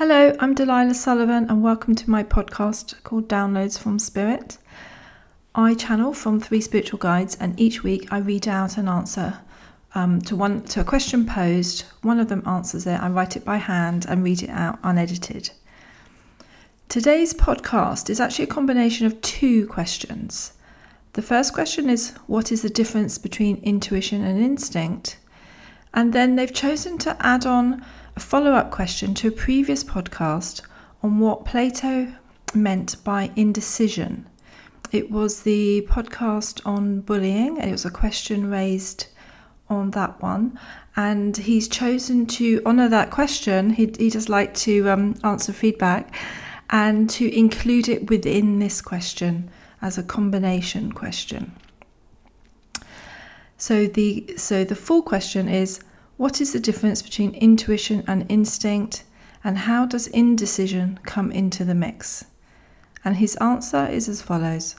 Hello, I'm Delilah Sullivan, and welcome to my podcast called Downloads from Spirit. I channel from three spiritual guides, and each week I read out an answer um, to one to a question posed. One of them answers it. I write it by hand and read it out unedited. Today's podcast is actually a combination of two questions. The first question is What is the difference between intuition and instinct? And then they've chosen to add on a follow up question to a previous podcast on what Plato meant by indecision. It was the podcast on bullying, and it was a question raised on that one. And he's chosen to honour that question. He, he does like to um, answer feedback and to include it within this question as a combination question. So the so the full question is what is the difference between intuition and instinct, and how does indecision come into the mix? And his answer is as follows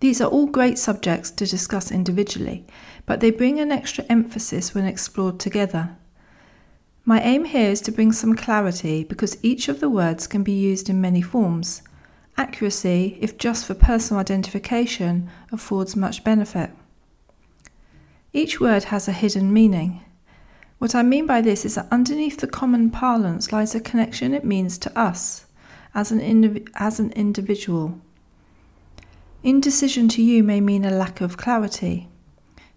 These are all great subjects to discuss individually, but they bring an extra emphasis when explored together. My aim here is to bring some clarity because each of the words can be used in many forms. Accuracy, if just for personal identification, affords much benefit. Each word has a hidden meaning. What I mean by this is that underneath the common parlance lies a connection it means to us as an, indiv- as an individual. Indecision to you may mean a lack of clarity.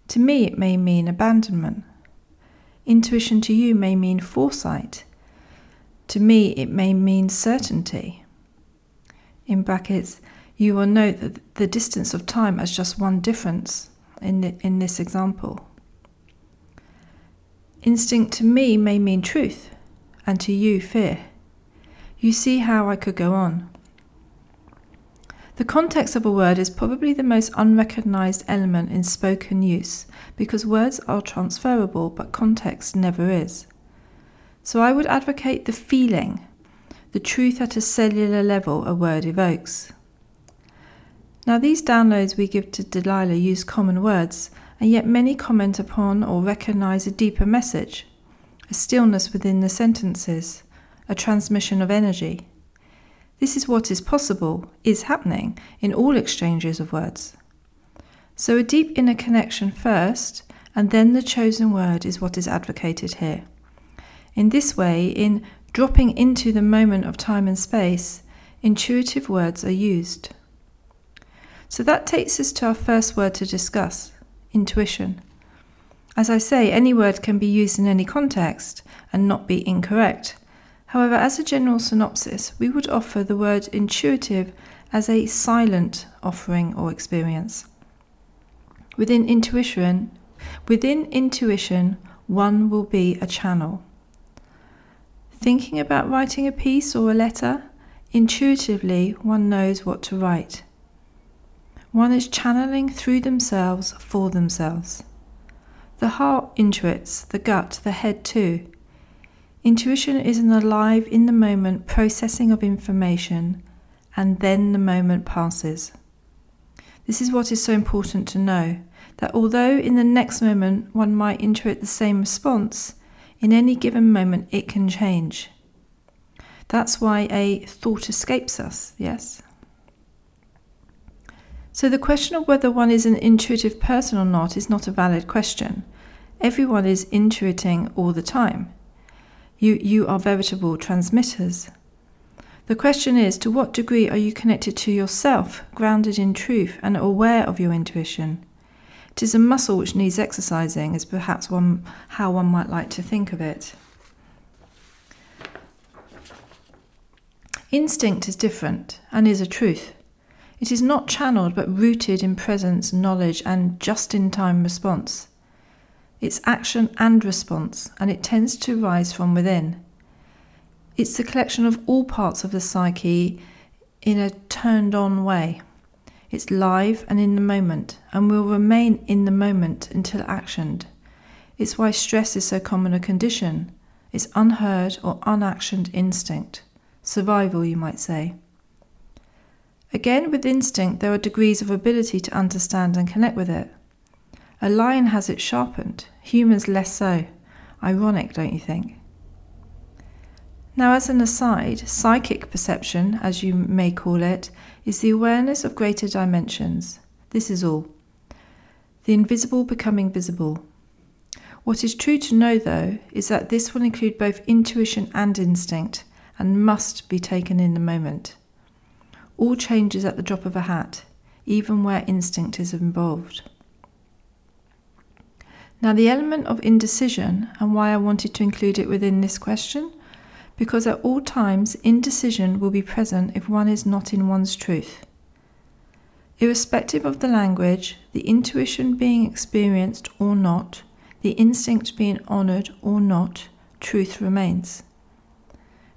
To me, it may mean abandonment. Intuition to you may mean foresight. To me, it may mean certainty. In brackets, you will note that the distance of time has just one difference in, the, in this example. Instinct to me may mean truth, and to you, fear. You see how I could go on. The context of a word is probably the most unrecognized element in spoken use because words are transferable, but context never is. So I would advocate the feeling, the truth at a cellular level a word evokes. Now, these downloads we give to Delilah use common words, and yet many comment upon or recognize a deeper message, a stillness within the sentences, a transmission of energy. This is what is possible, is happening in all exchanges of words. So, a deep inner connection first, and then the chosen word is what is advocated here. In this way, in dropping into the moment of time and space, intuitive words are used. So that takes us to our first word to discuss intuition. As I say, any word can be used in any context and not be incorrect. However, as a general synopsis, we would offer the word intuitive as a silent offering or experience. Within intuition, within intuition, one will be a channel. Thinking about writing a piece or a letter, intuitively one knows what to write. One is channeling through themselves for themselves. The heart intuits, the gut, the head too. Intuition is an alive, in the moment processing of information, and then the moment passes. This is what is so important to know that although in the next moment one might intuit the same response, in any given moment it can change. That's why a thought escapes us, yes? So the question of whether one is an intuitive person or not is not a valid question. Everyone is intuiting all the time. You, you are veritable transmitters. The question is to what degree are you connected to yourself, grounded in truth, and aware of your intuition? It is a muscle which needs exercising, is perhaps one, how one might like to think of it. Instinct is different and is a truth. It is not channeled but rooted in presence, knowledge, and just in time response. It's action and response, and it tends to rise from within. It's the collection of all parts of the psyche in a turned on way. It's live and in the moment, and will remain in the moment until actioned. It's why stress is so common a condition. It's unheard or unactioned instinct. Survival, you might say. Again, with instinct, there are degrees of ability to understand and connect with it. A lion has it sharpened, humans less so. Ironic, don't you think? Now, as an aside, psychic perception, as you may call it, is the awareness of greater dimensions. This is all. The invisible becoming visible. What is true to know, though, is that this will include both intuition and instinct and must be taken in the moment. All changes at the drop of a hat, even where instinct is involved. Now, the element of indecision, and why I wanted to include it within this question, because at all times indecision will be present if one is not in one's truth. Irrespective of the language, the intuition being experienced or not, the instinct being honoured or not, truth remains.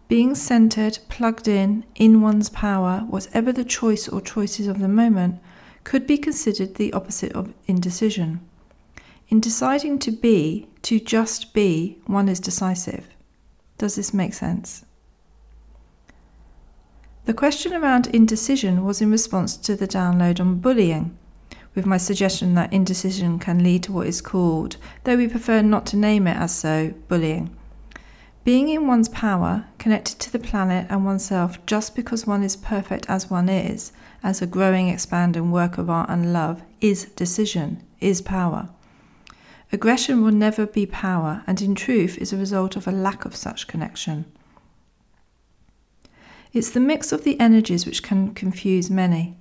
Being centered, plugged in, in one's power, whatever the choice or choices of the moment, could be considered the opposite of indecision. In deciding to be, to just be, one is decisive. Does this make sense? The question around indecision was in response to the download on bullying, with my suggestion that indecision can lead to what is called, though we prefer not to name it as so, bullying. Being in one's power, connected to the planet and oneself just because one is perfect as one is, as a growing, expanding work of art and love, is decision, is power. Aggression will never be power, and in truth is a result of a lack of such connection. It's the mix of the energies which can confuse many.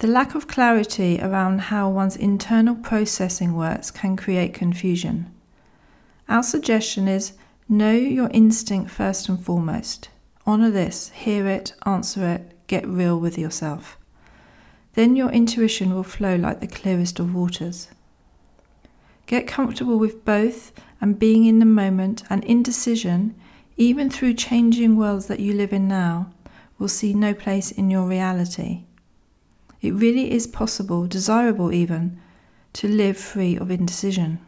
The lack of clarity around how one's internal processing works can create confusion. Our suggestion is Know your instinct first and foremost. Honour this, hear it, answer it, get real with yourself. Then your intuition will flow like the clearest of waters. Get comfortable with both and being in the moment and indecision, even through changing worlds that you live in now, will see no place in your reality. It really is possible, desirable even, to live free of indecision.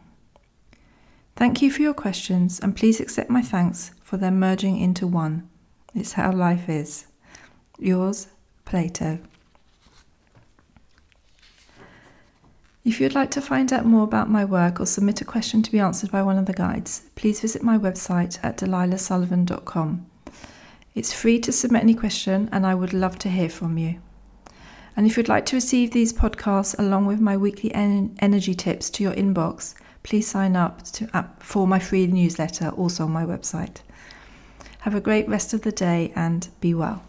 Thank you for your questions, and please accept my thanks for their merging into one. It's how life is. Yours, Plato. If you'd like to find out more about my work or submit a question to be answered by one of the guides, please visit my website at delilahsullivan.com. It's free to submit any question, and I would love to hear from you. And if you'd like to receive these podcasts along with my weekly en- energy tips to your inbox, please sign up to, uh, for my free newsletter, also on my website. Have a great rest of the day and be well.